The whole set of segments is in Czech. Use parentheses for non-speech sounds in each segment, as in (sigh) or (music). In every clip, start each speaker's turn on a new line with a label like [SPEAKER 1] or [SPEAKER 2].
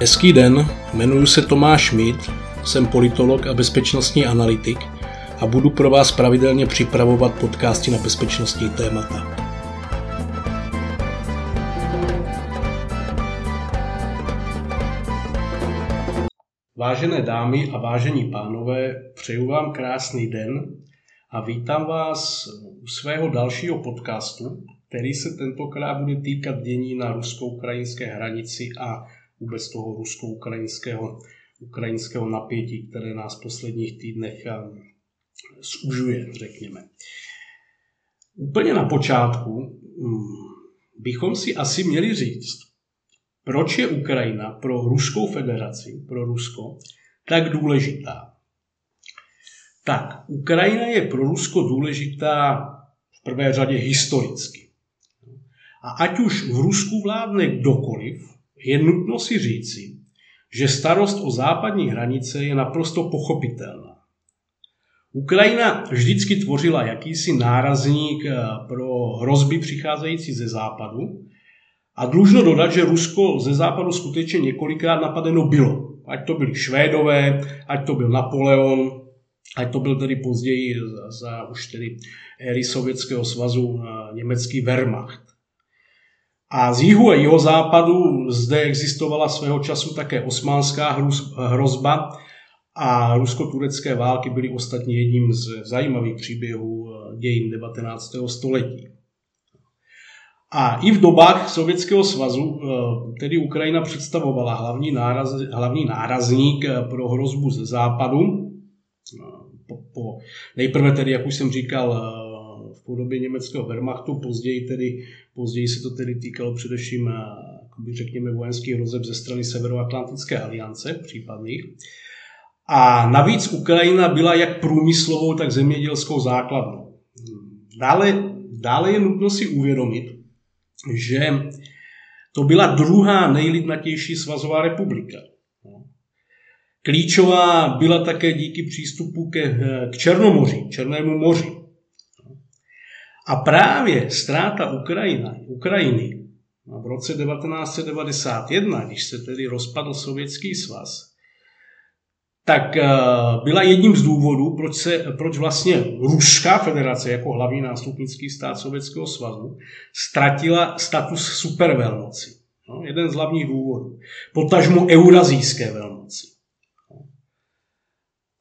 [SPEAKER 1] Hezký den, jmenuji se Tomáš Schmidt, jsem politolog a bezpečnostní analytik a budu pro vás pravidelně připravovat podcasty na bezpečnostní témata. Vážené dámy a vážení pánové, přeju vám krásný den a vítám vás u svého dalšího podcastu, který se tentokrát bude týkat dění na rusko-ukrajinské hranici a vůbec toho rusko-ukrajinského ukrajinského napětí, které nás v posledních týdnech zužuje, řekněme. Úplně na počátku mm, bychom si asi měli říct, proč je Ukrajina pro Ruskou federaci, pro Rusko, tak důležitá. Tak, Ukrajina je pro Rusko důležitá v prvé řadě historicky. A ať už v Rusku vládne kdokoliv, je nutno si říci, že starost o západní hranice je naprosto pochopitelná. Ukrajina vždycky tvořila jakýsi nárazník eh, pro hrozby přicházející ze západu a dlužno dodat, že Rusko ze západu skutečně několikrát napadeno bylo. Ať to byli Švédové, ať to byl Napoleon, ať to byl tedy později za, za už tedy éry Sovětského svazu eh, německý Wehrmacht. A z jihu a jeho západu zde existovala svého času také osmánská hrozba a rusko-turecké války byly ostatně jedním z zajímavých příběhů eh, dějin 19. století. A i v dobách Sovětského svazu eh, tedy Ukrajina představovala hlavní, náraz, hlavní nárazník eh, pro hrozbu ze západu. Po, po, nejprve tedy, jak už jsem říkal, podobě německého Wehrmachtu, později, tedy, později se to tedy týkalo především, jakoby řekněme, vojenských hrozeb ze strany Severoatlantické aliance případných. A navíc Ukrajina byla jak průmyslovou, tak zemědělskou základnou. Dále, dále je nutno si uvědomit, že to byla druhá nejlidnatější svazová republika. Klíčová byla také díky přístupu ke, k Černomoří, Černému moři. A právě ztráta Ukrajina, Ukrajiny v roce 1991, když se tedy rozpadl Sovětský svaz, tak eh, byla jedním z důvodů, proč, se, proč vlastně Ruská federace jako hlavní nástupnický stát Sovětského svazu ztratila status supervelmoci. No, jeden z hlavních důvodů. Potažmo eurazijské velmoci.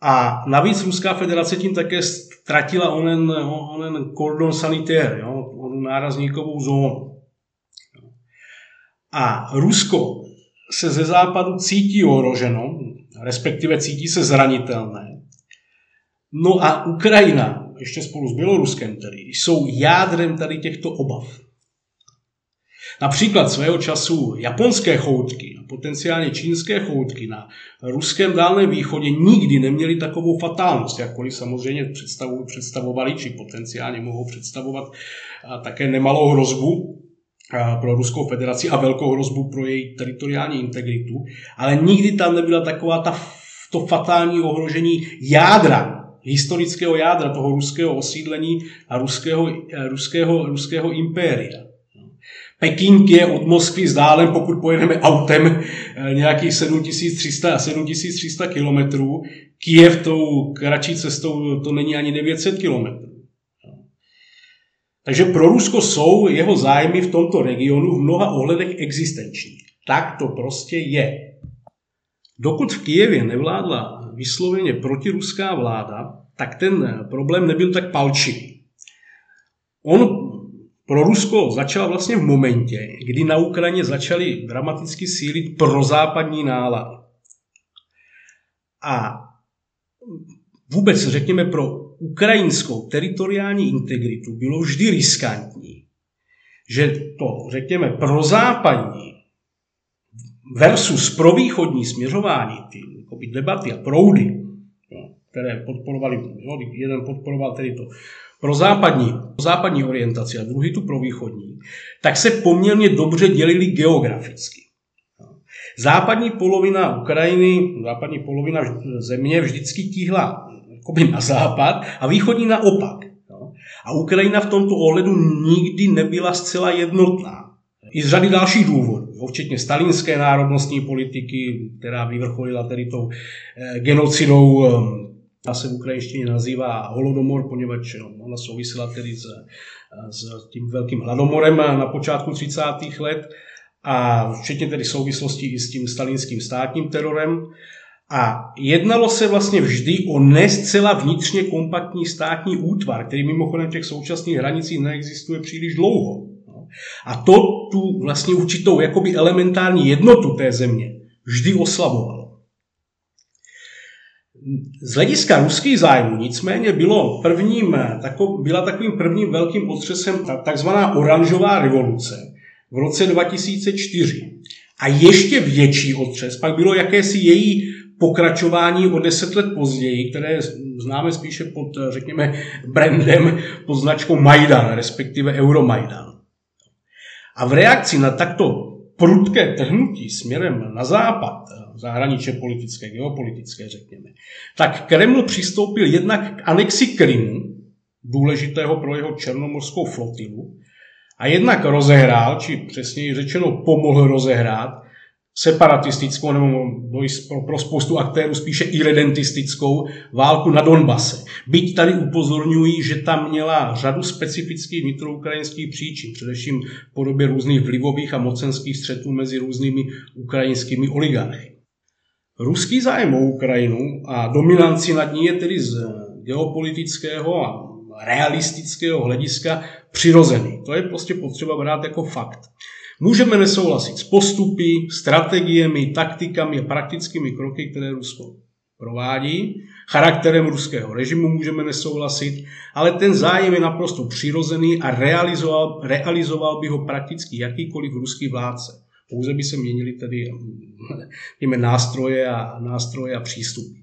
[SPEAKER 1] A navíc Ruská federace tím také ztratila onen, onen kordon sanitér, jo, onu nárazníkovou zónu. A Rusko se ze západu cítí ohroženo, respektive cítí se zranitelné. No a Ukrajina, ještě spolu s Běloruskem tedy, jsou jádrem tady těchto obav. Například svého času japonské choutky a potenciálně čínské choutky na ruském dálném východě nikdy neměly takovou fatálnost, jakkoliv samozřejmě představovali, či potenciálně mohou představovat také nemalou hrozbu pro Ruskou federaci a velkou hrozbu pro její teritoriální integritu, ale nikdy tam nebyla taková ta, to fatální ohrožení jádra, historického jádra toho ruského osídlení a ruského, ruského, ruského impéria. Peking je od Moskvy vzdálen, pokud pojedeme autem, eh, nějakých 7300 7300 kilometrů. Kiev tou kratší cestou to není ani 900 kilometrů. Takže pro Rusko jsou jeho zájmy v tomto regionu v mnoha ohledech existenční. Tak to prostě je. Dokud v Kijevě nevládla vysloveně protiruská vláda, tak ten problém nebyl tak palčivý. On pro Rusko začal vlastně v momentě, kdy na Ukrajině začaly dramaticky sílit prozápadní nálady. A vůbec, řekněme, pro ukrajinskou teritoriální integritu bylo vždy riskantní, že to, řekněme, prozápadní versus provýchodní směřování, ty debaty a proudy, které podporovali, jeden podporoval tedy to pro západní, pro západní orientaci a druhý tu pro východní, tak se poměrně dobře dělili geograficky. Západní polovina Ukrajiny, západní polovina země vždycky tíhla na západ a východní naopak. A Ukrajina v tomto ohledu nikdy nebyla zcela jednotná. I z řady dalších důvodů. včetně stalinské národnostní politiky, která vyvrcholila tedy tou eh, genocidou, ta se v ukrajinštině nazývá holodomor, poněvadž ona souvisela tedy s, s tím velkým hladomorem na počátku 30. let a včetně tedy souvislosti i s tím stalinským státním terorem. A jednalo se vlastně vždy o ne zcela vnitřně kompaktní státní útvar, který mimochodem v těch současných hranicích neexistuje příliš dlouho. A to tu vlastně určitou jakoby elementární jednotu té země vždy oslabovalo. Z hlediska ruských zájmů nicméně bylo prvním, byla takovým prvním velkým otřesem takzvaná oranžová revoluce v roce 2004. A ještě větší otřes pak bylo jakési její pokračování o deset let později, které známe spíše pod, řekněme, brandem, pod značkou Majdan, respektive Euromajdan. A v reakci na takto prudké trhnutí směrem na západ, zahraničně politické, geopolitické, řekněme, tak Kreml přistoupil jednak k anexi Krymu, důležitého pro jeho černomorskou flotilu, a jednak rozehrál, či přesněji řečeno pomohl rozehrát, separatistickou nebo pro, pro spoustu aktérů spíše irredentistickou válku na Donbase. Byť tady upozorňují, že tam měla řadu specifických vnitroukrajinských příčin, především v podobě různých vlivových a mocenských střetů mezi různými ukrajinskými oligarchy. Ruský zájem o Ukrajinu a dominanci nad ní je tedy z geopolitického a realistického hlediska přirozený. To je prostě potřeba brát jako fakt. Můžeme nesouhlasit s postupy, strategiemi, taktikami a praktickými kroky, které Rusko provádí. Charakterem ruského režimu můžeme nesouhlasit, ale ten zájem je naprosto přirozený a realizoval, realizoval by ho prakticky jakýkoliv ruský vládce. Pouze by se měnili tedy těmi nástroje a, nástroje a přístupy.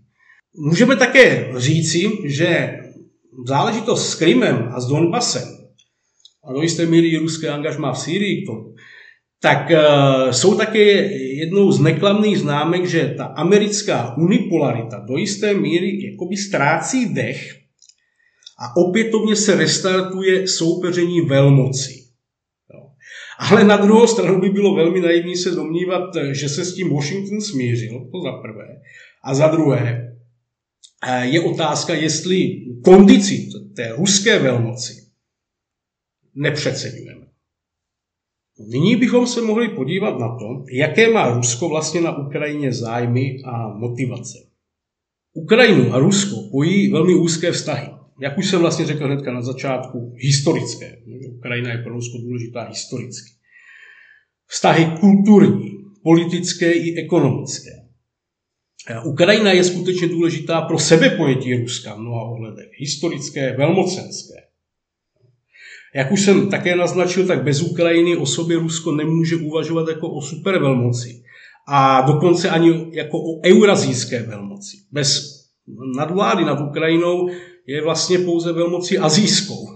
[SPEAKER 1] Můžeme také říci, že záležitost s Krymem a s Donbasem a do jisté míry ruské angažma v Sýrii k tomu, tak uh, jsou také jednou z neklamných známek, že ta americká unipolarita do jisté míry jakoby ztrácí dech a opětovně se restartuje soupeření velmocí. Ale na druhou stranu by bylo velmi naivní se domnívat, že se s tím Washington smířil, to za prvé. A za druhé, eh, je otázka, jestli kondici té ruské velmoci nepřeceňujeme. Nyní bychom se mohli podívat na to, jaké má Rusko vlastně na Ukrajině zájmy a motivace. Ukrajinu a Rusko pojí velmi úzké vztahy. Jak už jsem vlastně řekl hnedka na začátku, historické. Ukrajina je pro Rusko důležitá historicky. Vztahy kulturní, politické i ekonomické. Ukrajina je skutečně důležitá pro sebepojetí Ruska v mnoha ohledech. Historické, velmocenské. Jak už jsem také naznačil, tak bez Ukrajiny o sobě Rusko nemůže uvažovat jako o supervelmoci. A dokonce ani jako o eurazijské velmoci. Bez nadvlády nad Ukrajinou je vlastně pouze velmocí azijskou.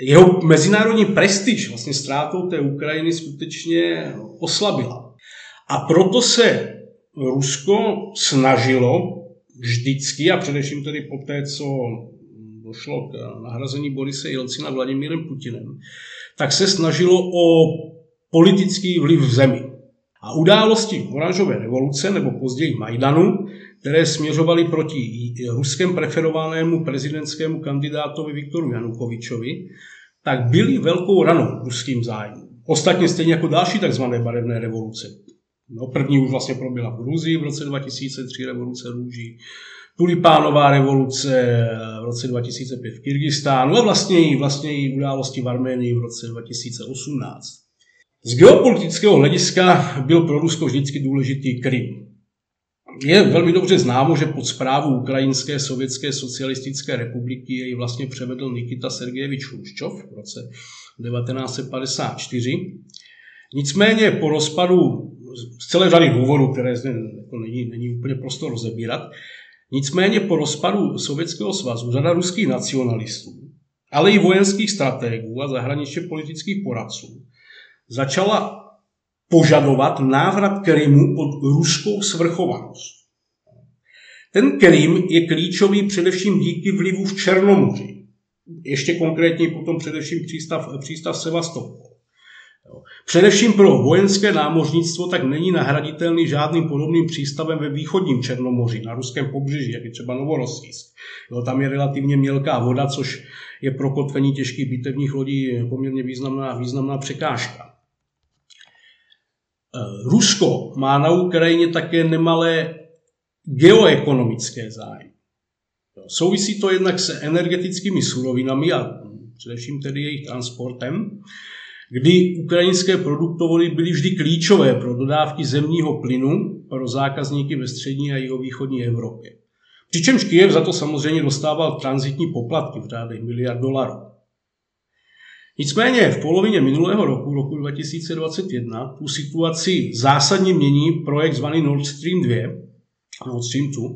[SPEAKER 1] Jeho mezinárodní prestiž vlastně ztrátou té Ukrajiny skutečně oslabila. A proto se Rusko snažilo vždycky, a především tedy po té, co došlo k nahrazení Borise Jelcina Vladimírem Putinem, tak se snažilo o politický vliv v zemi. A události oranžové revoluce nebo později Majdanu, které směřovaly proti ruském preferovanému prezidentskému kandidátovi Viktoru Janukovičovi, tak byly velkou ranou ruským zájmům. Ostatně stejně jako další tzv. barevné revoluce. No, první už vlastně proběhla v Gruzii v roce 2003, revoluce růží, tulipánová revoluce v roce 2005 v Kyrgyzstánu a vlastně i, vlastně i události v Arménii v roce 2018. Z geopolitického hlediska byl pro Rusko vždycky důležitý Krym. Je velmi dobře známo, že pod zprávu Ukrajinské sovětské socialistické republiky jej vlastně převedl Nikita Sergejevič Chruščov v roce 1954. Nicméně po rozpadu z celé řady důvodů, které zde jako není, není úplně prostor rozebírat, Nicméně po rozpadu Sovětského svazu řada ruských nacionalistů, ale i vojenských strategů a zahraničně politických poradců začala požadovat návrat Krymu pod ruskou svrchovanost. Ten Krym je klíčový především díky vlivu v Černomoři. Ještě konkrétně potom především přístav, přístav Sevastopol. Především pro vojenské námořnictvo tak není nahraditelný žádným podobným přístavem ve východním Černomoří, na ruském pobřeží, jak je třeba Novorossijsk. Jo, tam je relativně mělká voda, což je pro kotvení těžkých bitevních lodí poměrně významná, významná překážka. E, Rusko má na Ukrajině také nemalé geoekonomické zájmy. Souvisí to jednak se energetickými surovinami a především tedy jejich transportem, kdy ukrajinské produktovody byly vždy klíčové pro dodávky zemního plynu pro zákazníky ve střední a jihovýchodní Evropě. Přičemž Kyjev za to samozřejmě dostával transitní poplatky v řádech miliard dolarů. Nicméně v polovině minulého roku, roku 2021, tu situaci zásadně mění projekt zvaný Nord Stream 2, Nord Stream 2,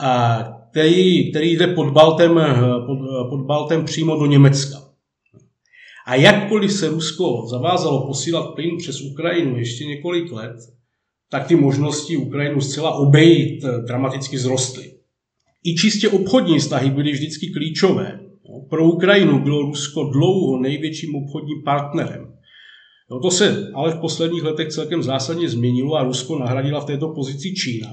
[SPEAKER 1] a který, který jde pod Baltem, pod, pod Baltem přímo do Německa. A jakkoliv se Rusko zavázalo posílat plyn přes Ukrajinu ještě několik let, tak ty možnosti Ukrajinu zcela obejít dramaticky zrostly. I čistě obchodní vztahy byly vždycky klíčové. Pro Ukrajinu bylo Rusko dlouho největším obchodním partnerem. No to se ale v posledních letech celkem zásadně změnilo a Rusko nahradila v této pozici Čína.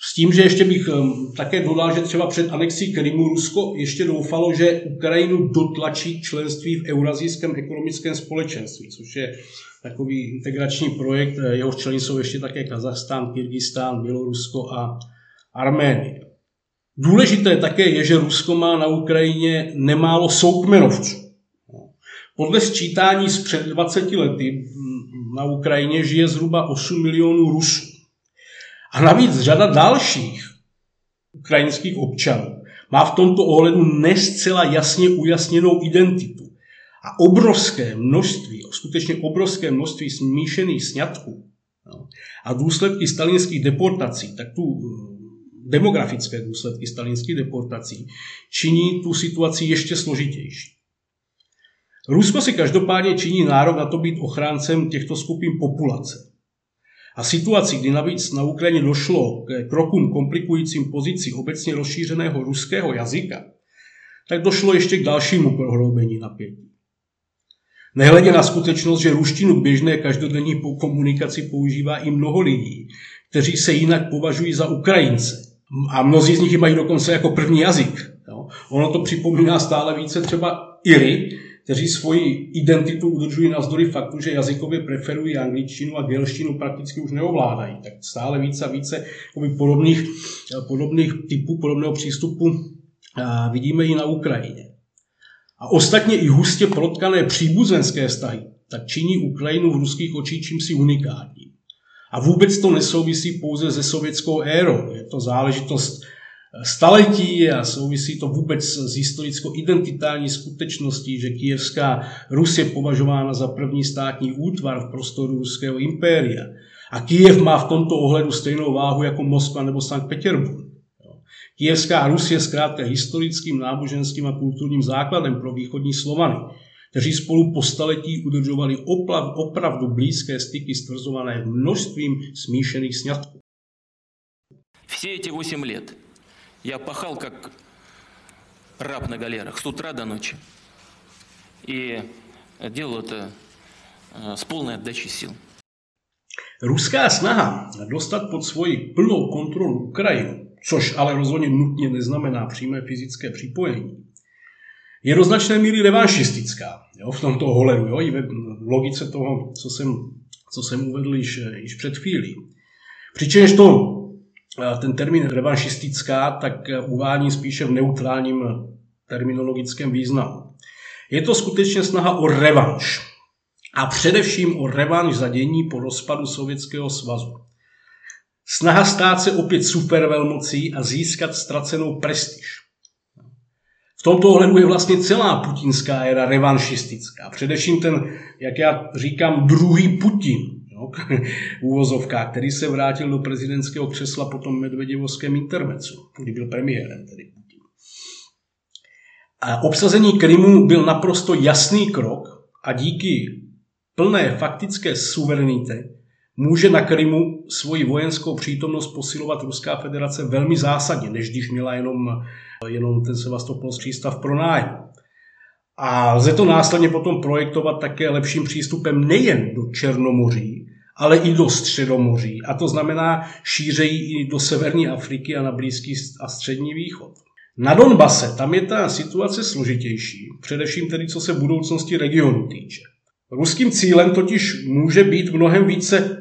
[SPEAKER 1] S tím, že ještě bych um, také dodal, že třeba před anexí Krymu Rusko ještě doufalo, že Ukrajinu dotlačí členství v Eurazijském ekonomickém společenství, což je takový integrační projekt, eh, jehož členy jsou ještě také Kazachstán, Kyrgyzstán, Bělorusko a Arménie. Důležité také je, že Rusko má na Ukrajině nemálo soukmenovců. Podle sčítání z před 20 lety na Ukrajině žije zhruba 8 milionů Rusů. A navíc řada dalších ukrajinských občanů má v tomto ohledu nescela jasně ujasněnou identitu. A obrovské množství, skutečně obrovské množství smíšených sňatků no, a důsledky stalinských deportací, tak tu demografické důsledky stalinských deportací činí tu situaci ještě složitější. Rusko si každopádně činí nárok na to být ochráncem těchto skupin populace. A situaci, kdy navíc na Ukrajině došlo k krokům komplikujícím pozici obecně rozšířeného ruského jazyka, tak došlo ještě k dalšímu prohloubení napětí. Nehledě na skutečnost, že ruštinu k běžné každodenní komunikaci používá i mnoho lidí, kteří se jinak považují za Ukrajince. A mnozí z nich mají dokonce jako první jazyk. Jo. Ono to připomíná stále více třeba Iry, kteří svoji identitu udržují navzdory faktu, že jazykově preferují angličtinu a gelštinu prakticky už neovládají. Tak stále více a více podobných, podobných typů, podobného přístupu vidíme i na Ukrajině. A ostatně i hustě protkané příbuzenské vztahy tak činí Ukrajinu v ruských očích čímsi unikátní. A vůbec to nesouvisí pouze se sovětskou érou. Je to záležitost staletí a souvisí to vůbec s historicko-identitální skutečností, že kijevská Rus je považována za první státní útvar v prostoru ruského impéria. A Kijev má v tomto ohledu stejnou váhu jako Moskva nebo Sankt Petersburg. Kijevská Rus je zkrátka historickým, náboženským a kulturním základem pro východní Slovany kteří spolu po staletí udržovali oplav, opravdu blízké styky stvrzované množstvím smíšených sňatků.
[SPEAKER 2] Все эти восемь лет я пахал как раб на галерах с утра до ночи. И делал это э, с полной отдачей сил.
[SPEAKER 1] Ruská snaha dostat pod svoji plnou kontrolu Ukrajinu, což ale rozhodně nutně neznamená přímé fyzické připojení, je do značné míry revanšistická jo, v tomto ohledu, jo, i ve logice toho, co jsem, co jsem uvedl již, již před chvílí. Přičemž to, ten termín revanšistická, tak uvádí spíše v neutrálním terminologickém významu. Je to skutečně snaha o revanš. A především o revanš za dění po rozpadu Sovětského svazu. Snaha stát se opět supervelmocí a získat ztracenou prestiž. V tomto ohledu je vlastně celá putinská éra revanšistická. Především ten, jak já říkám, druhý Putin, jo, (laughs) úvozovka, který se vrátil do prezidentského křesla po tom medvěděvovském intermecu, kdy byl premiérem tedy Putin. A obsazení Krymu byl naprosto jasný krok a díky plné faktické suverenitě může na Krymu svoji vojenskou přítomnost posilovat Ruská federace velmi zásadně, než když měla jenom, jenom ten Sevastopol přístav pro nájem. A lze to následně potom projektovat také lepším přístupem nejen do Černomoří, ale i do Středomoří. A to znamená šířejí i do severní Afriky a na Blízký a střední východ. Na Donbase tam je ta situace složitější, především tedy co se budoucnosti regionu týče. Ruským cílem totiž může být mnohem více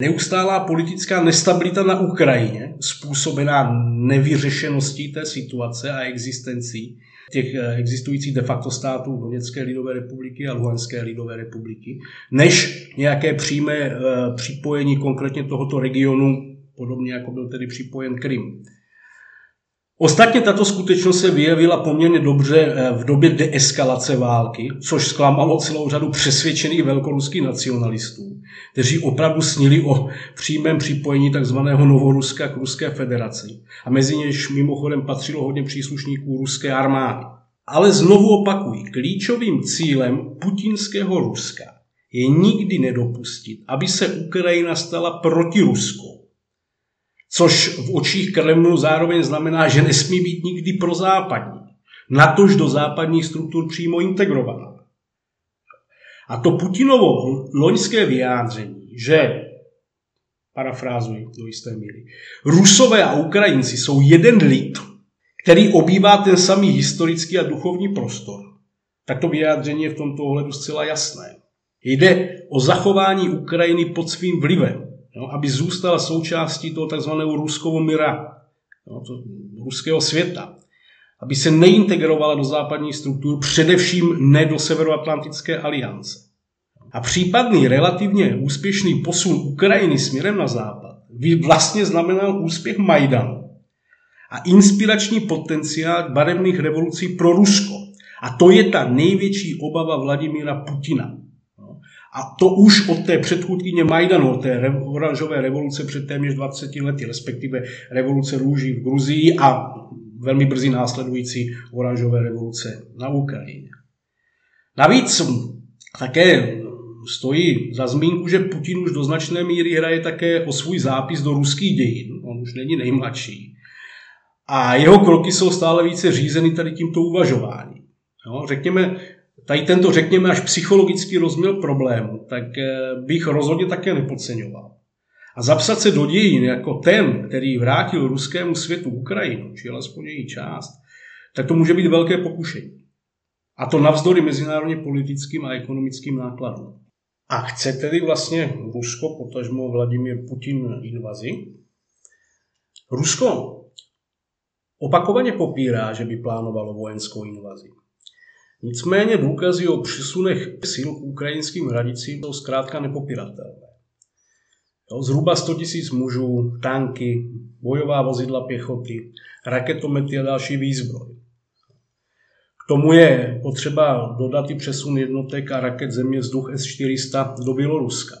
[SPEAKER 1] neustálá politická nestabilita na Ukrajině, způsobená nevyřešeností té situace a existencí těch eh, existujících de facto států Doněcké lidové republiky a Luhanské lidové republiky, než nějaké přímé eh, připojení konkrétně tohoto regionu, podobně jako byl tedy připojen Krym. Ostatně tato skutečnost se vyjevila poměrně dobře eh, v době deeskalace války, což zklamalo celou řadu přesvědčených velkoruských nacionalistů, kteří opravdu snili o přímém připojení tzv. Novoruska k Ruské federaci. A mezi něž mimochodem patřilo hodně příslušníků ruské armády. Ale znovu opakují, klíčovým cílem putinského Ruska je nikdy nedopustit, aby se Ukrajina stala protiruskou což v očích Kremlu zároveň znamená, že nesmí být nikdy pro západní, natož do západních struktur přímo integrovaná. A to Putinovo loňské vyjádření, že, parafrázuji do jisté míry, Rusové a Ukrajinci jsou jeden lid, který obývá ten samý historický a duchovní prostor, tak to vyjádření je v tomto ohledu zcela jasné. Jde o zachování Ukrajiny pod svým vlivem, jo, aby zůstala součástí toho takzvaného ruského mira, jo, to, ruského světa, aby se neintegrovala do západních struktur, především ne do Severoatlantické aliance. A případný relativně úspěšný posun Ukrajiny směrem na západ vlastně znamenal úspěch Majdanu a inspirační potenciál barevných revolucí pro Rusko. A to je ta největší obava Vladimíra Putina. A to už od té předchůdkyně Majdanu, od té oranžové revoluce před téměř 20 lety, respektive revoluce růží v Gruzii a velmi brzy následující oranžové revoluce na Ukrajině. Navíc také stojí za zmínku, že Putin už do značné míry hraje také o svůj zápis do ruských dějin. On už není nejmladší. A jeho kroky jsou stále více řízeny tady tímto uvažováním. No, řekněme, tady tento, řekněme, až psychologický rozměr problému, tak eh, bych rozhodně také nepodceňoval. A zapsat se do dějin jako ten, který vrátil ruskému světu Ukrajinu, či alespoň její část, tak to může být velké pokušení. A to navzdory mezinárodně politickým a ekonomickým nákladům. A chce tedy vlastně Rusko, potažmo Vladimír Putin invazi? Rusko opakovaně popírá, že by plánovalo vojenskou invazi. Nicméně důkazy o přesunech sil k ukrajinským hranicím jsou zkrátka nepopiratelné. Jo, zhruba 100 000 mužů, tanky, bojová vozidla pěchoty, raketomety a další výzbroj. K tomu je potřeba dodat i přesun jednotek a raket země vzduch S-400 do Běloruska.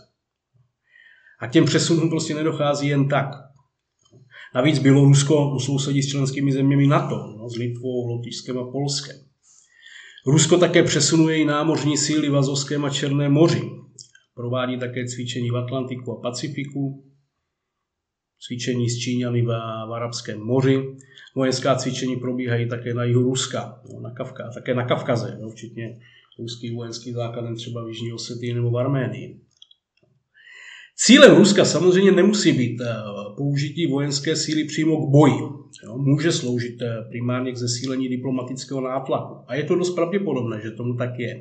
[SPEAKER 1] A těm přesunům prostě nedochází jen tak. Navíc Bělorusko sousedí s členskými zeměmi NATO, no, s Litvou, Lotyšskem a Polskem. Rusko také přesunuje i námořní síly v Azovském a Černém moři. Provádí také cvičení v Atlantiku a Pacifiku, cvičení s Číňany v, v Arabském moři. Vojenská cvičení probíhají také na jihu Ruska, no, na Kavka, také na Kavkaze, no, včetně ruských vojenských základen třeba v Jižní Osetii nebo v Arménii. Cílem Ruska samozřejmě nemusí být eh, použití vojenské síly přímo k boji. Jo, může sloužit eh, primárně k zesílení diplomatického nátlaku. A je to dost pravděpodobné, že tomu tak je.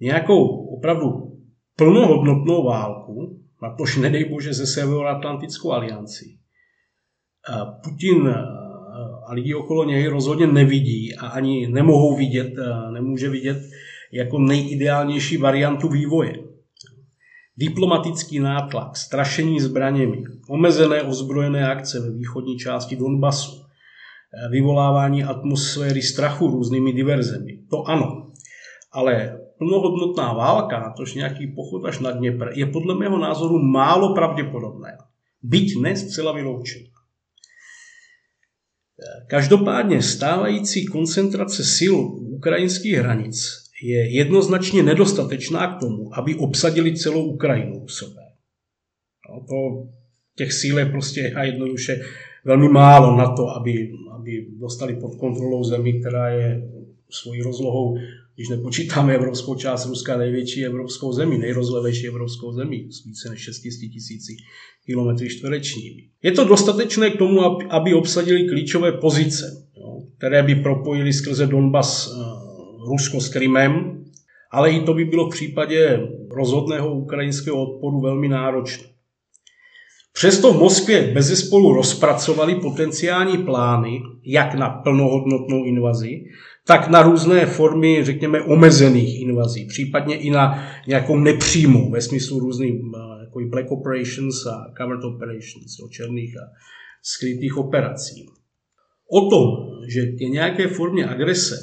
[SPEAKER 1] Nějakou opravdu plnohodnotnou válku, na tož nedej bože ze Severoatlantickou alianci, eh, Putin a lidi okolo něj rozhodně nevidí a ani nemohou vidět, nemůže vidět jako nejideálnější variantu vývoje diplomatický nátlak, strašení zbraněmi, omezené ozbrojené akce ve východní části Donbasu, eh, vyvolávání atmosféry strachu různými diverzemi. To ano. Ale plnohodnotná válka, tož nějaký pochod až na Dněpr, je podle mého názoru málo pravděpodobné. Byť ne zcela vyloučená. Eh, každopádně stávající koncentrace sil ukrajinských hranic je jednoznačně nedostatečná k tomu, aby obsadili celou Ukrajinu sebe. No, to těch síl je prostě a jednoduše velmi málo na to, aby, aby dostali pod kontrolou zemi, která je svojí rozlohou, když nepočítáme evropskou část Ruska, největší evropskou zemi, nejrozlevější evropskou zemi, s více než 600 tisíci kilometry čtverečními. Je to dostatečné k tomu, aby obsadili klíčové pozice, které by propojili skrze Donbas eh, Rusko s Krymem, ale i to by bylo v případě rozhodného ukrajinského odporu velmi náročné. Přesto v Moskvě bez spolu rozpracovali potenciální plány jak na plnohodnotnou invazi, tak na různé formy, řekněme, omezených invazí, případně i na nějakou nepřímou, ve smyslu různých jako black operations a covered operations, o černých a skrytých operací. O tom, že k nějaké formě agrese,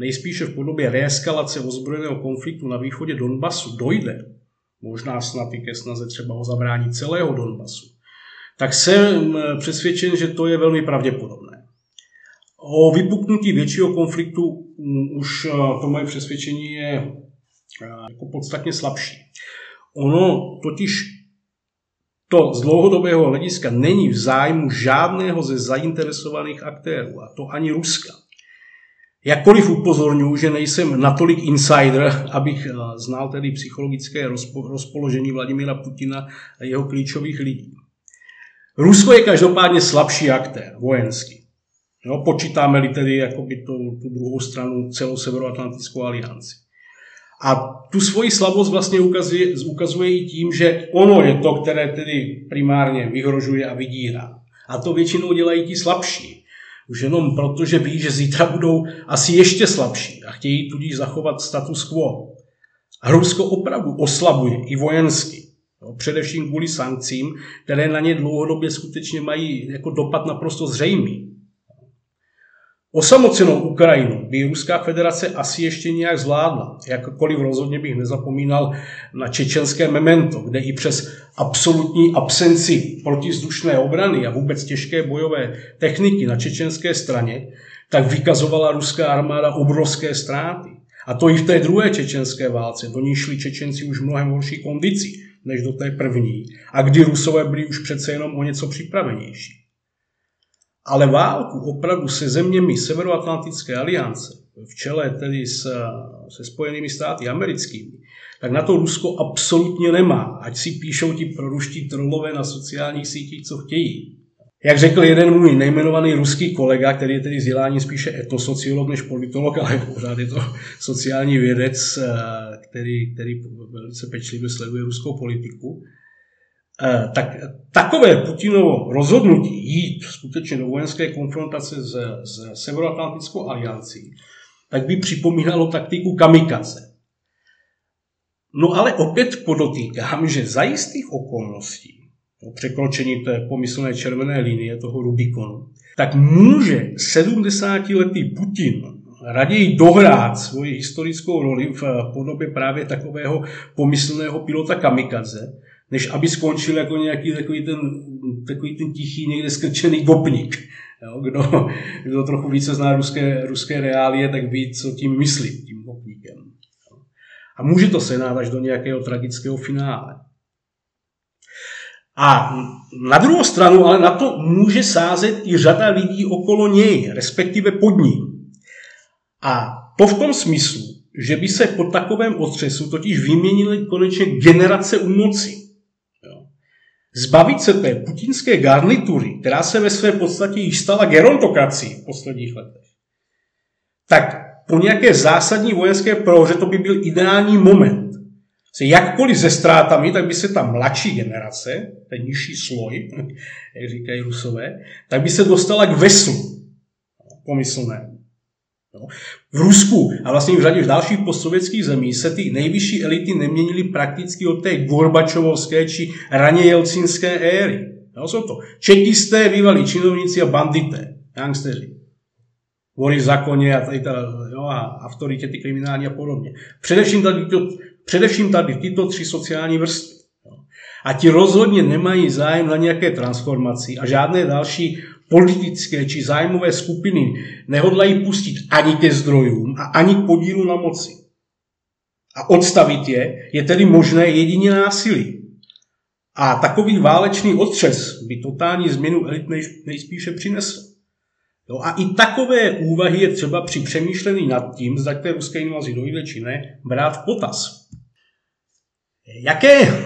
[SPEAKER 1] nejspíše v podobě reeskalace ozbrojeného konfliktu na východě Donbasu dojde, možná snad i ke snaze třeba o zabrání celého Donbasu, tak jsem přesvědčen, že to je velmi pravděpodobné. O vypuknutí většího konfliktu už to moje přesvědčení je jako podstatně slabší. Ono totiž to z dlouhodobého hlediska není v zájmu žádného ze zainteresovaných aktérů, a to ani Ruska. Jakkoliv upozorňuji, že nejsem natolik insider, abych eh, znal tedy psychologické rozpoložení Vladimira Putina a jeho klíčových lidí. Rusko je každopádně slabší aktér, vojenský. Jo, počítáme-li tedy jakoby to, tu druhou stranu celou Severoatlantickou alianci. A tu svoji slabost vlastně ukazuje, ukazuje i tím, že ono je to, které tedy primárně vyhrožuje a vydírá. A to většinou dělají ti slabší. Už jenom proto, že ví, že zítra budou asi ještě slabší a chtějí tudíž zachovat status quo. A Rusko opravdu oslabuje i vojensky. No, především kvůli sankcím, které na ně dlouhodobě skutečně mají jako dopad naprosto zřejmý. Osamocenou Ukrajinu by Ruská federace asi ještě nějak zvládla. Jakkoliv rozhodně bych nezapomínal na čečenské memento, kde i přes absolutní absenci protizdušné obrany a vůbec těžké bojové techniky na čečenské straně, tak vykazovala ruská armáda obrovské ztráty. A to i v té druhé čečenské válce, do ní šli Čečenci už v mnohem horší kondici než do té první, a kdy Rusové byli už přece jenom o něco připravenější. Ale válku opravdu se zeměmi Severoatlantické aliance, v čele tedy s, se Spojenými státy americkými, tak na to Rusko absolutně nemá, ať si píšou ti proruští trolové na sociálních sítích, co chtějí. Jak řekl jeden můj nejmenovaný ruský kolega, který je tedy vzdělání spíše etnosociolog než politolog, ale pořád je to sociální vědec, eh, který, který velice pečlivě sleduje ruskou politiku, tak takové Putinovo rozhodnutí jít skutečně do vojenské konfrontace s, s Severoatlantickou aliancí, tak by připomínalo taktiku kamikaze. No ale opět podotýkám, že za jistých okolností, o překročení té pomyslné červené linie, toho Rubikonu, tak může 70-letý Putin raději dohrát svoji historickou roli v podobě právě takového pomyslného pilota kamikaze, než aby skončil jako nějaký takový ten, takový ten tichý, někde skrčený gopník. Jo, kdo, kdo trochu více zná ruské, ruské reálie, tak ví, co tím myslí, tím gopníkem. A může to se až do nějakého tragického finále. A na druhou stranu, ale na to může sázet i řada lidí okolo něj, respektive pod ním. A to v tom smyslu, že by se po takovém otřesu totiž vyměnily konečně generace u moci. Zbavit se té putinské garnitury, která se ve své podstatě již stala gerontokracií v posledních letech, tak po nějaké zásadní vojenské prohře to by byl ideální moment. Se jakkoliv ze ztrátami, tak by se ta mladší generace, ten nižší sloj, (laughs) jak říkají rusové, tak by se dostala k veslu pomyslnému. No. V Rusku a vlastně v řadě dalších postsovětských zemí se ty nejvyšší elity neměnily prakticky od té Gorbačovovské či raně jelcinské éry. No, jsou to čekisté, bývalí činovníci a bandité, gangsteři. Vory v zákoně a, tady ta, jo, a autoritety kriminální a podobně. Především tady, to, především tady tyto tři sociální vrstvy. A ti rozhodně nemají zájem na nějaké transformaci a žádné další politické či zájmové skupiny nehodlají pustit ani ke zdrojům a ani k podílu na moci. A odstavit je je tedy možné jedině násilí. A takový válečný otřes by totální změnu elit nejspíše přinesl. Jo, a i takové úvahy je třeba při přemýšlení nad tím, zda k té ruské invazi dojde či ne, brát v potaz. Jaké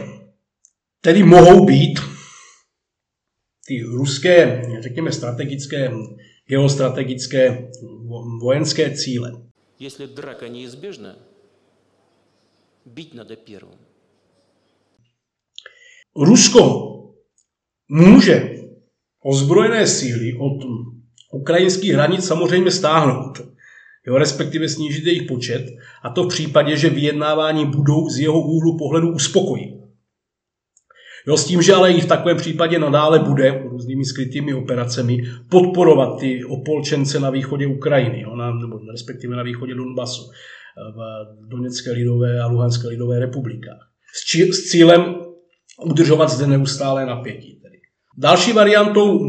[SPEAKER 1] tedy mohou být ty ruské, řekněme, strategické, geostrategické vojenské cíle.
[SPEAKER 2] Jestli draka neizběžná, být na prvou.
[SPEAKER 1] Rusko může ozbrojené síly od ukrajinských hranic samozřejmě stáhnout, jo, respektive snížit jejich počet, a to v případě, že vyjednávání budou z jeho úhlu pohledu uspokojí. Jo, s tím, že ale i v takovém případě nadále bude různými skrytými operacemi podporovat ty opolčence na východě Ukrajiny, jo, na, nebo respektive na východě Donbasu, v Doněcké lidové a Luhanské lidové republikách. S, či, s cílem udržovat zde neustále napětí. Tedy. Další variantou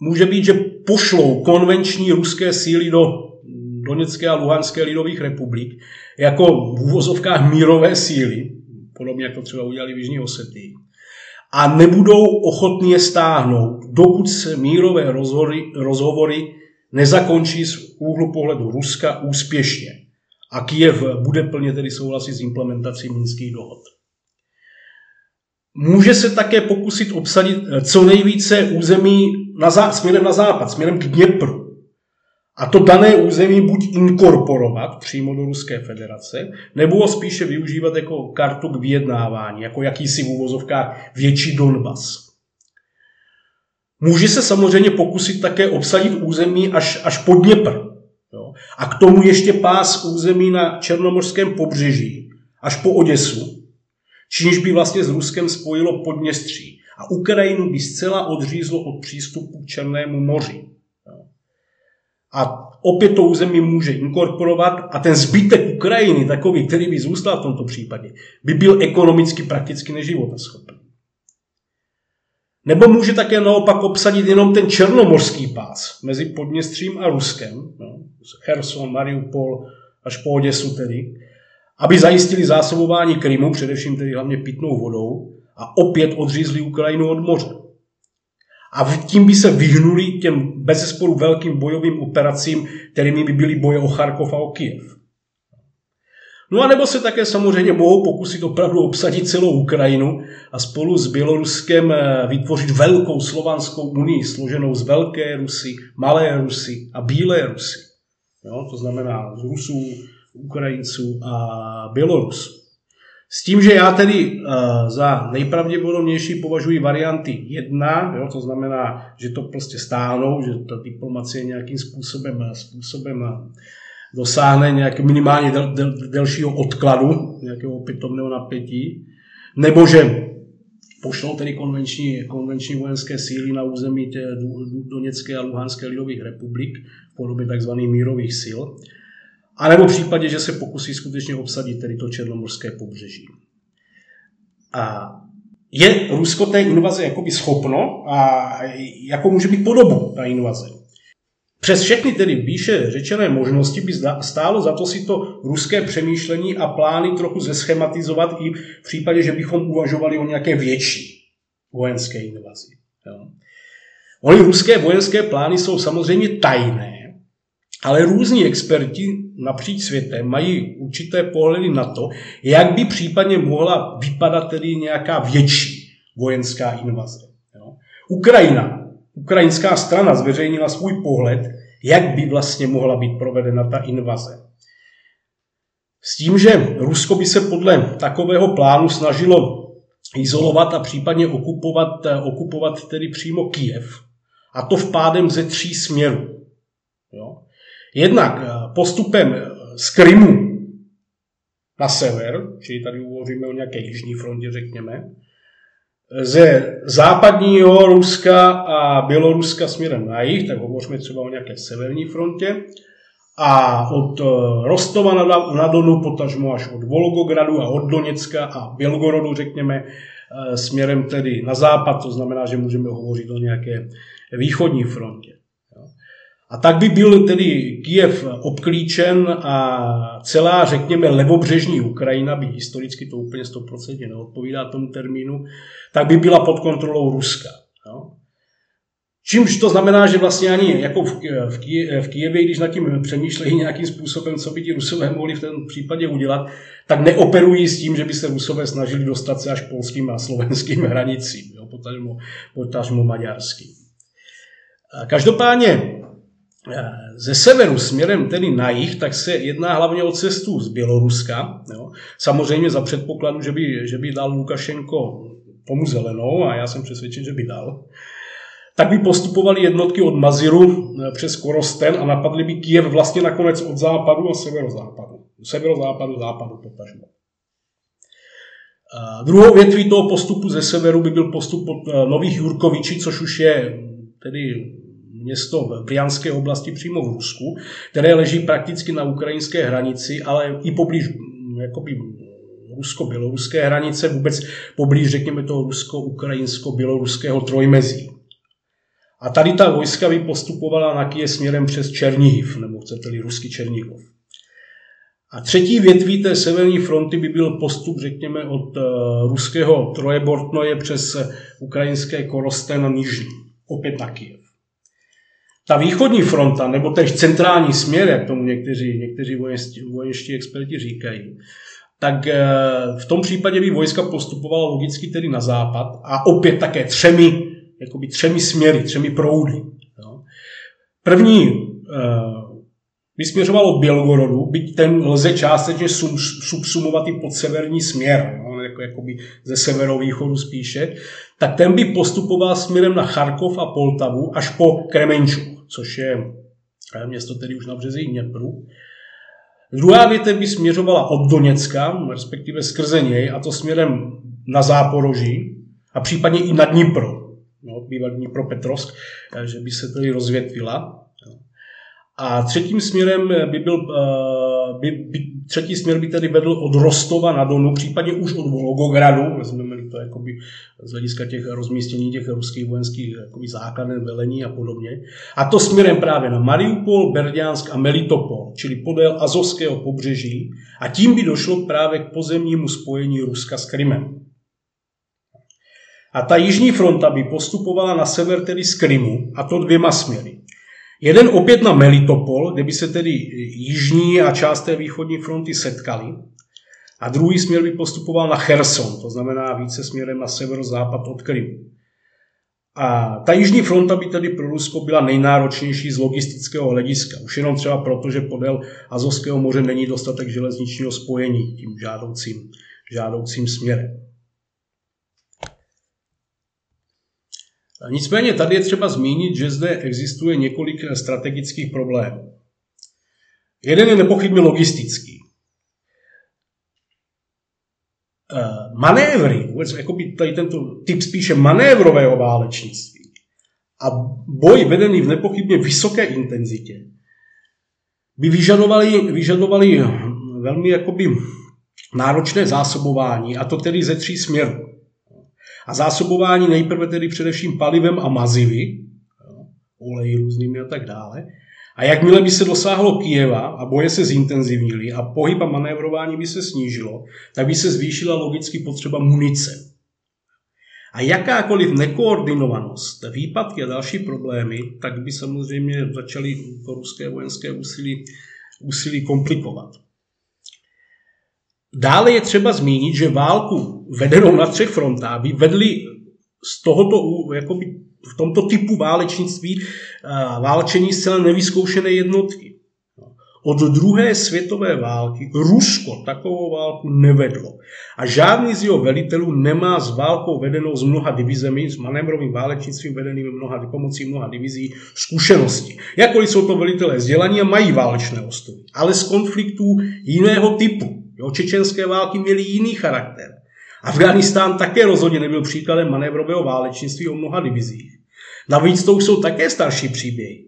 [SPEAKER 1] může být, že pošlou konvenční ruské síly do Doněcké a Luhanské lidových republik jako v úvozovkách mírové síly, podobně jako třeba udělali v Jižní Osety, a nebudou ochotní je stáhnout, dokud se mírové rozhovory, rozhovory nezakončí z úhlu pohledu Ruska úspěšně a Kijev bude plně tedy souhlasit s implementací minských dohod. Může se také pokusit obsadit eh, co nejvíce území na zá, směrem na západ, směrem k Dněpru. A to dané území buď inkorporovat přímo do Ruské federace, nebo ho spíše využívat jako kartu k vyjednávání, jako jakýsi v úvozovkách větší Donbas. Může se samozřejmě pokusit také obsadit území až, až pod Dněpr. Jo? A k tomu ještě pás území na černomorském pobřeží, až po Oděsu, čímž by vlastně s Ruskem spojilo Podněstří. A Ukrajinu by zcela odřízlo od přístupu k Černému moři. A opět to území může inkorporovat a ten zbytek Ukrajiny, takový, který by zůstal v tomto případě, by byl ekonomicky prakticky neživotaschopný. Nebo může také naopak obsadit jenom ten černomorský pás mezi Podněstřím a Ruskem, no, Herson, Mariupol až po Oděsu tedy, aby zajistili zásobování Krymu, především tedy hlavně pitnou vodou, a opět odřízli Ukrajinu od moře. A tím by se vyhnuli těm bezesporu velkým bojovým operacím, kterými by byly boje o Charkov a o Kiev. No a nebo se také samozřejmě mohou pokusit opravdu obsadit celou Ukrajinu a spolu s Běloruskem eh, vytvořit velkou slovanskou unii, složenou z Velké Rusy, Malé Rusy a Bílé Rusy. Jo, to znamená z Rusů, Ukrajinců a Bělorusů. S tím, že já tedy uh, za nejpravděpodobnější považuji varianty jedna, jo, to znamená, že to prostě stáhnou, že ta diplomacie nějakým způsobem, způsobem dosáhne nějaké minimálně del, del, delšího odkladu, nějakého opětovného napětí, nebo že pošlou tedy konvenční, konvenční vojenské síly na území tě, Doněcké a Luhanské lidových republik v podobě tzv. mírových sil. A nebo v případě, že se pokusí skutečně obsadit tedy to černomorské pobřeží. A je Rusko té invaze jakoby schopno a jako může být podobu ta invaze. Přes všechny tedy výše řečené možnosti by stálo za to si to ruské přemýšlení a plány trochu zeschematizovat i v případě, že bychom uvažovali o nějaké větší vojenské invazi. Jo. Ony ruské vojenské plány jsou samozřejmě tajné, ale různí experti napříč světem mají určité pohledy na to, jak by případně mohla vypadat tedy nějaká větší vojenská invaze. Jo. Ukrajina, ukrajinská strana zveřejnila svůj pohled, jak by vlastně mohla být provedena ta invaze. S tím, že Rusko by se podle takového plánu snažilo izolovat a případně okupovat, okupovat tedy přímo Kijev. A to v pádem ze tří směrů. Jo. Jednak eh, postupem eh, z Krymu na sever, čili tady uvoříme o nějaké jižní frontě, řekněme, ze západního Ruska a Běloruska směrem na jih, tak hovoříme třeba o nějaké severní frontě, a od eh, Rostova na Donu, potažmo až od Volgogradu a od Doněcka a Bělgorodu, řekněme, směrem tedy na západ, to znamená, že můžeme hovořit o nějaké východní frontě. A tak by byl tedy Kiev obklíčen a celá, řekněme, levobřežní Ukrajina, by historicky to úplně 100% neodpovídá tomu termínu, tak by byla pod kontrolou Ruska. Jo? Čímž to znamená, že vlastně ani jako v, v, v Kijevě, když nad tím přemýšlejí nějakým způsobem, co by ti Rusové mohli v tom případě udělat, tak neoperují s tím, že by se Rusové snažili dostat se až polským a slovenským hranicím, potažmo, maďarským. Každopádně ze severu směrem tedy na jih, tak se jedná hlavně o cestu z Běloruska. Jo. Samozřejmě za předpokladu, že by, že by dal Lukašenko tomu zelenou, a já jsem přesvědčen, že by dal, tak by postupovali jednotky od Maziru eh, přes Korosten a napadly by Kiev vlastně nakonec od západu a severozápadu. Severozápadu, západu potažmo. Druhou větví toho postupu ze severu by byl postup od eh, Nových Jurkovičí, což už je tedy město v Brianské oblasti přímo v Rusku, které leží prakticky na ukrajinské hranici, ale i poblíž mm, jakoby rusko-běloruské hranice, vůbec poblíž, řekněme, toho rusko-ukrajinsko-běloruského trojmezí. A tady ta vojska by postupovala na Kyjev směrem přes Černihiv, nebo chcete-li ruský Černihov. A třetí větví té severní fronty by byl postup, řekněme, od uh, ruského Trojebortnoje přes ukrajinské Korosten na Nižní, opět na Kyjev. Ta východní fronta, nebo tež centrální směr, jak tomu někteří, někteří vojenští experti říkají, tak eh, v tom případě by vojska postupovala logicky tedy na západ a opět také třemi, jakoby třemi směry, třemi proudy. Jo. První vysměřoval od Bělgorodu, byť ten lze částečně subsumovat i pod severní směr, no, jako, jakoby ze severovýchodu spíše, tak ten by postupoval směrem na Charkov a Poltavu až po Kremenču, což je eh, město tedy už na březí Dněpru. Druhá větev by směřovala od Doněcka, respektive skrze něj, a to směrem na Záporoží a případně i na Dnipro, no, bývalý Dnipro Petrovsk, eh, že by se tedy rozvětvila. A třetím směrem by byl, eh, by, by, třetí směr by tedy vedl od Rostova na Donu, případně už od Volgogradu, vezmeme to jakoby z hlediska těch rozmístění těch ruských vojenských jakoby základen, velení a podobně. A to směrem právě na Mariupol, Berdiansk a Melitopol, čili podél Azovského pobřeží a tím by došlo právě k pozemnímu spojení Ruska s Krymem. A ta jižní fronta by postupovala na sever tedy z Krymu, a to dvěma směry. Jeden opět na Melitopol, kde by se tedy jižní a část té východní fronty setkali. A druhý směr by postupoval na Cherson, to znamená více směrem na severozápad od Krymu. A ta jižní fronta by tedy pro Rusko byla nejnáročnější z logistického hlediska. Už jenom třeba proto, že podél Azovského moře není dostatek železničního spojení tím žádoucím, žádoucím směrem. Nicméně tady je třeba zmínit, že zde existuje několik strategických problémů. Jeden je nepochybně logistický. Manévry, vůbec jakoby tady tento typ spíše manévrového válečnictví a boj vedený v nepochybně vysoké intenzitě by vyžadovali, vyžadovali velmi jakoby náročné zásobování, a to tedy ze tří směrů. A zásobování nejprve tedy především palivem a mazivy, oleji různými a tak dále. A jakmile by se dosáhlo Kijeva a boje se zintenzivnily a pohyb a manévrování by se snížilo, tak by se zvýšila logicky potřeba munice. A jakákoliv nekoordinovanost, výpadky a další problémy, tak by samozřejmě začaly to ruské vojenské úsilí, úsilí komplikovat. Dále je třeba zmínit, že válku vedenou na třech frontách by vedli z tohoto, jakoby v tomto typu válečnictví eh, válčení zcela nevyzkoušené jednotky. Od druhé světové války Rusko takovou válku nevedlo. A žádný z jeho velitelů nemá s válkou vedenou s mnoha divizemi, s manévrovým válečnictvím vedeným mnoha, pomocí mnoha divizí zkušenosti. Jakkoliv jsou to velitelé vzdělaní a mají válečné ostrovy, ale z konfliktů jiného typu. Jo, čečenské války měly jiný charakter. Afganistán také rozhodně nebyl příkladem manévrového válečnictví o mnoha divizích. Navíc to už jsou také starší příběhy.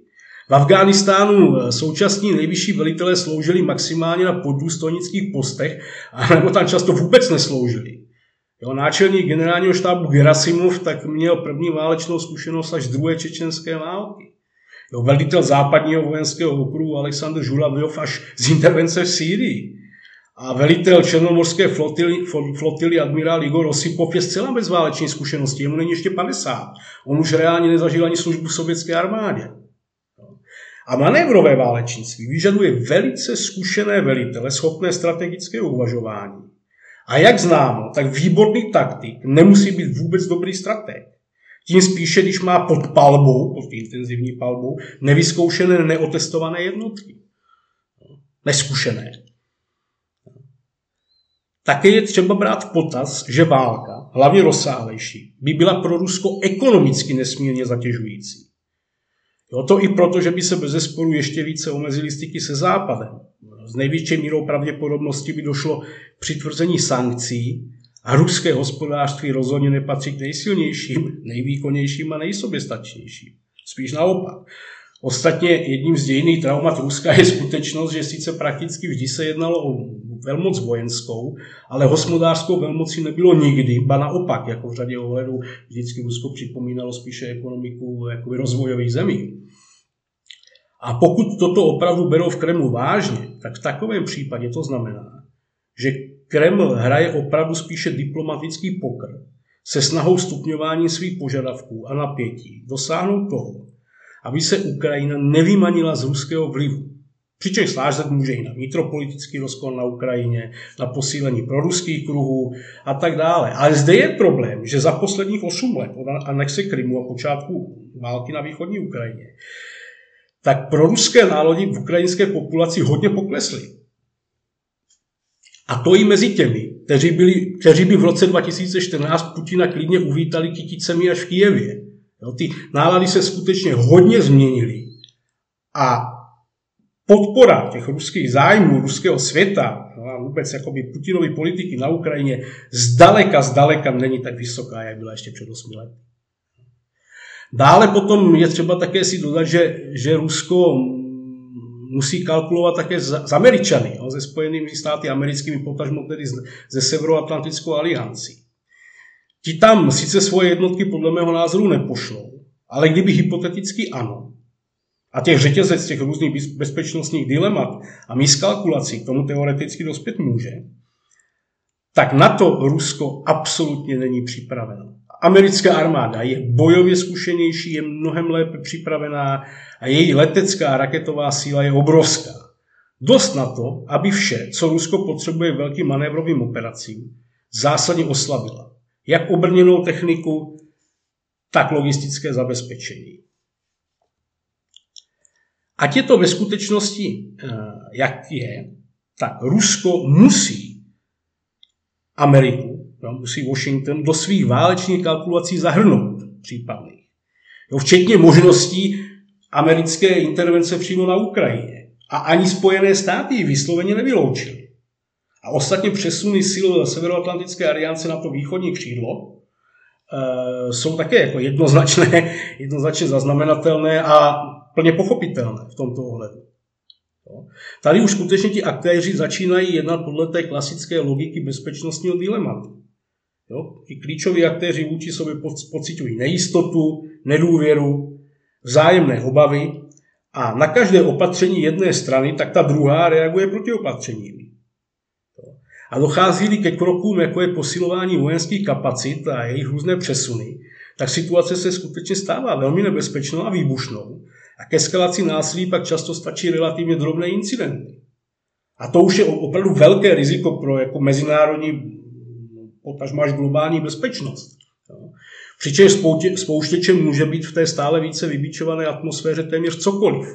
[SPEAKER 1] V Afghánistánu eh, současní nejvyšší velitelé sloužili maximálně na podůstojnických postech, nebo tam často vůbec nesloužili. Jo, náčelník generálního štábu Gerasimov tak měl první válečnou zkušenost až z druhé čečenské války. Jo, velitel západního vojenského okruhu Aleksandr Žulavjov až z intervence v Sýrii. A velitel černomorské flotily, flotily admirál Igor Osipov je zcela bez váleční zkušenosti. Jemu není ještě 50. On už reálně nezažil ani službu v sovětské armádě. A manévrové válečnictví vyžaduje velice zkušené velitele, schopné strategického uvažování. A jak známo, tak výborný taktik nemusí být vůbec dobrý strateg. Tím spíše, když má pod palbou, pod intenzivní palbou, nevyzkoušené, neotestované jednotky. Neskušené. Také je třeba brát v potaz, že válka, hlavně rozsáhlejší, by byla pro Rusko ekonomicky nesmírně zatěžující. Jo, to i proto, že by se bez zesporu ještě více omezily styky se Západem. S největší mírou pravděpodobnosti by došlo k přitvrzení sankcí a ruské hospodářství rozhodně nepatří k nejsilnějším, nejvýkonnějším a nejsoběstačnějším. Spíš naopak. Ostatně jedním z dějných traumat Ruska je skutečnost, že sice prakticky vždy se jednalo o velmoc vojenskou, ale hospodářskou velmocí nebylo nikdy, ba naopak, jako v řadě ohledů vždycky Rusko připomínalo spíše ekonomiku jako rozvojových zemí. A pokud toto opravdu berou v Kremlu vážně, tak v takovém případě to znamená, že Kreml hraje opravdu spíše diplomatický pokr se snahou stupňování svých požadavků a napětí dosáhnout toho, aby se Ukrajina nevymanila z ruského vlivu. Přičemž sázet může i na vnitropolitický rozkol na Ukrajině, na posílení proruských kruhů a tak dále. Ale zde je problém, že za posledních 8 let od anexe Krymu a počátku války na východní Ukrajině, tak proruské nálody v ukrajinské populaci hodně poklesly. A to i mezi těmi, kteří, byli, kteří by v roce 2014 Putina klidně uvítali kyticemi až v Kijevě. Jo, ty nálady se skutečně hodně změnily a podpora těch ruských zájmů, ruského světa no a vůbec jakoby Putinovy politiky na Ukrajině zdaleka, zdaleka není tak vysoká, jak byla ještě před 8 lety. Dále potom je třeba také si dodat, že, že Rusko musí kalkulovat také s, s Američany, jo, se Spojenými státy americkými, potažmo tedy ze Severoatlantickou aliancí. Ti tam sice svoje jednotky podle mého názoru nepošlou, ale kdyby hypoteticky ano, a těch řetězec těch různých bezpečnostních dilemat a miskalkulací k tomu teoreticky dospět může, tak na to Rusko absolutně není připraveno. Americká armáda je bojově zkušenější, je mnohem lépe připravená a její letecká raketová síla je obrovská. Dost na to, aby vše, co Rusko potřebuje velkým manévrovým operacím, zásadně oslabila. Jak obrněnou techniku, tak logistické zabezpečení. Ať je to ve skutečnosti, eh, jak je, tak Rusko musí Ameriku, no, musí Washington do svých válečných kalkulací zahrnout případných. Jo, včetně možností americké intervence přímo na Ukrajině. A ani Spojené státy ji vysloveně nevyloučily. A ostatně přesuny sil Severoatlantické aliance na to východní křídlo e, jsou také jako jednoznačné, (laughs) jednoznačně zaznamenatelné a plně pochopitelné v tomto ohledu. Tady už skutečně ti aktéři začínají jednat podle té klasické logiky bezpečnostního dilematu. Jo? Ti klíčoví aktéři vůči sobě pocitují nejistotu, nedůvěru, vzájemné obavy a na každé opatření jedné strany, tak ta druhá reaguje proti opatřením. A dochází ke krokům, jako je posilování vojenských kapacit a jejich různé přesuny, tak situace se skutečně stává velmi nebezpečnou a výbušnou a ke eskalaci násilí pak často stačí relativně drobné incidenty. A to už je opravdu velké riziko pro jako mezinárodní, potažmo až globální bezpečnost. Přičemž spouštěčem může být v té stále více vybičované atmosféře téměř cokoliv.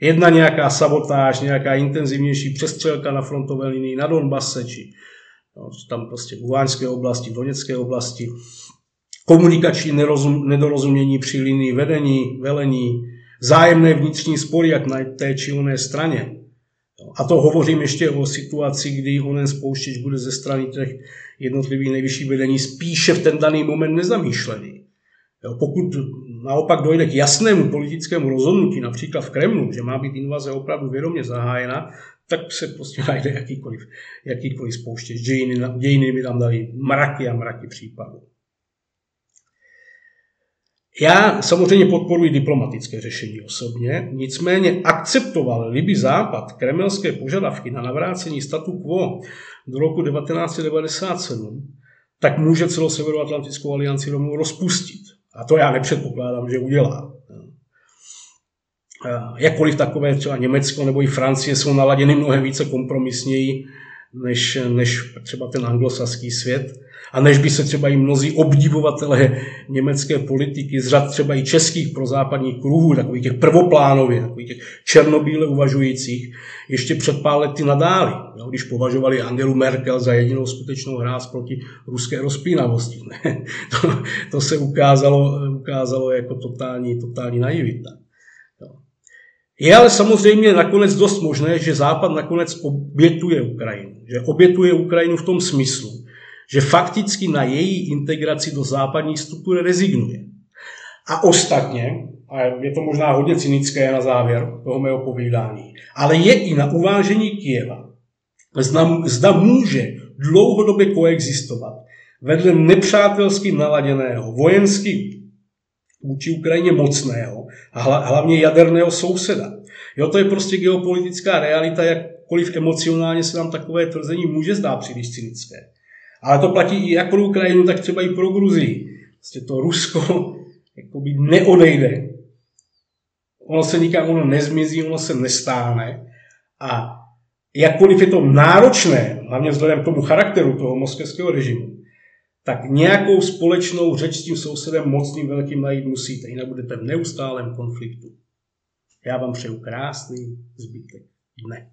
[SPEAKER 1] Jedna nějaká sabotáž, nějaká intenzivnější přestřelka na frontové linii na Donbase, či no, tam prostě v Luhanské oblasti, v Doněcké oblasti, komunikační nerozum, nedorozumění při linii vedení, velení, zájemné vnitřní spory, jak na té či oné straně. A to hovořím ještě o situaci, kdy onen spouštěč bude ze strany těch jednotlivých nejvyšších vedení spíše v ten daný moment nezamýšlený. Pokud naopak dojde k jasnému politickému rozhodnutí, například v Kremlu, že má být invaze opravdu vědomě zahájena, tak se prostě najde jakýkoliv, jakýkoliv spouštěč. Dějiny, dějiny mi tam dali mraky a mraky případů. Já samozřejmě podporuji diplomatické řešení osobně, nicméně akceptoval by Západ kremelské požadavky na navrácení statu quo do roku 1997, tak může celou Severoatlantickou alianci rovnou rozpustit. A to já nepředpokládám, že udělá. Jakkoliv takové třeba Německo nebo i Francie jsou naladěny mnohem více kompromisněji než, než třeba ten anglosaský svět, a než by se třeba i mnozí obdivovatelé německé politiky z řad třeba i českých prozápadních kruhů, takových těch prvoplánově, takových těch černobíle uvažujících, ještě před pár lety nadáli, jo, když považovali Angelu Merkel za jedinou skutečnou hráz proti ruské rozpínavosti. Ne? (laughs) To, to se ukázalo, ukázalo jako totální, totální naivita. Je ale samozřejmě nakonec dost možné, že Západ nakonec obětuje Ukrajinu. Že obětuje Ukrajinu v tom smyslu, že fakticky na její integraci do západní struktury rezignuje. A ostatně, a je to možná hodně cynické na závěr toho mého povídání, ale je i na uvážení Kieva, zda, zda může dlouhodobě koexistovat vedle nepřátelsky naladěného, vojensky vůči Ukrajině mocného a hlavně jaderného souseda. Jo, to je prostě geopolitická realita, jakkoliv emocionálně se nám takové tvrzení může zdát příliš cynické. Ale to platí i jak pro Ukrajinu, tak třeba i pro Gruzii. Prostě to Rusko (laughs) jakoby neodejde. Ono se nikam ono nezmizí, ono se nestáne. A jakkoliv je to náročné, hlavně vzhledem k tomu charakteru toho moskevského režimu, tak nějakou společnou řeč s tím sousedem mocným velkým najít musíte, jinak budete v neustálém konfliktu. Já vám přeju krásný zbytek dne.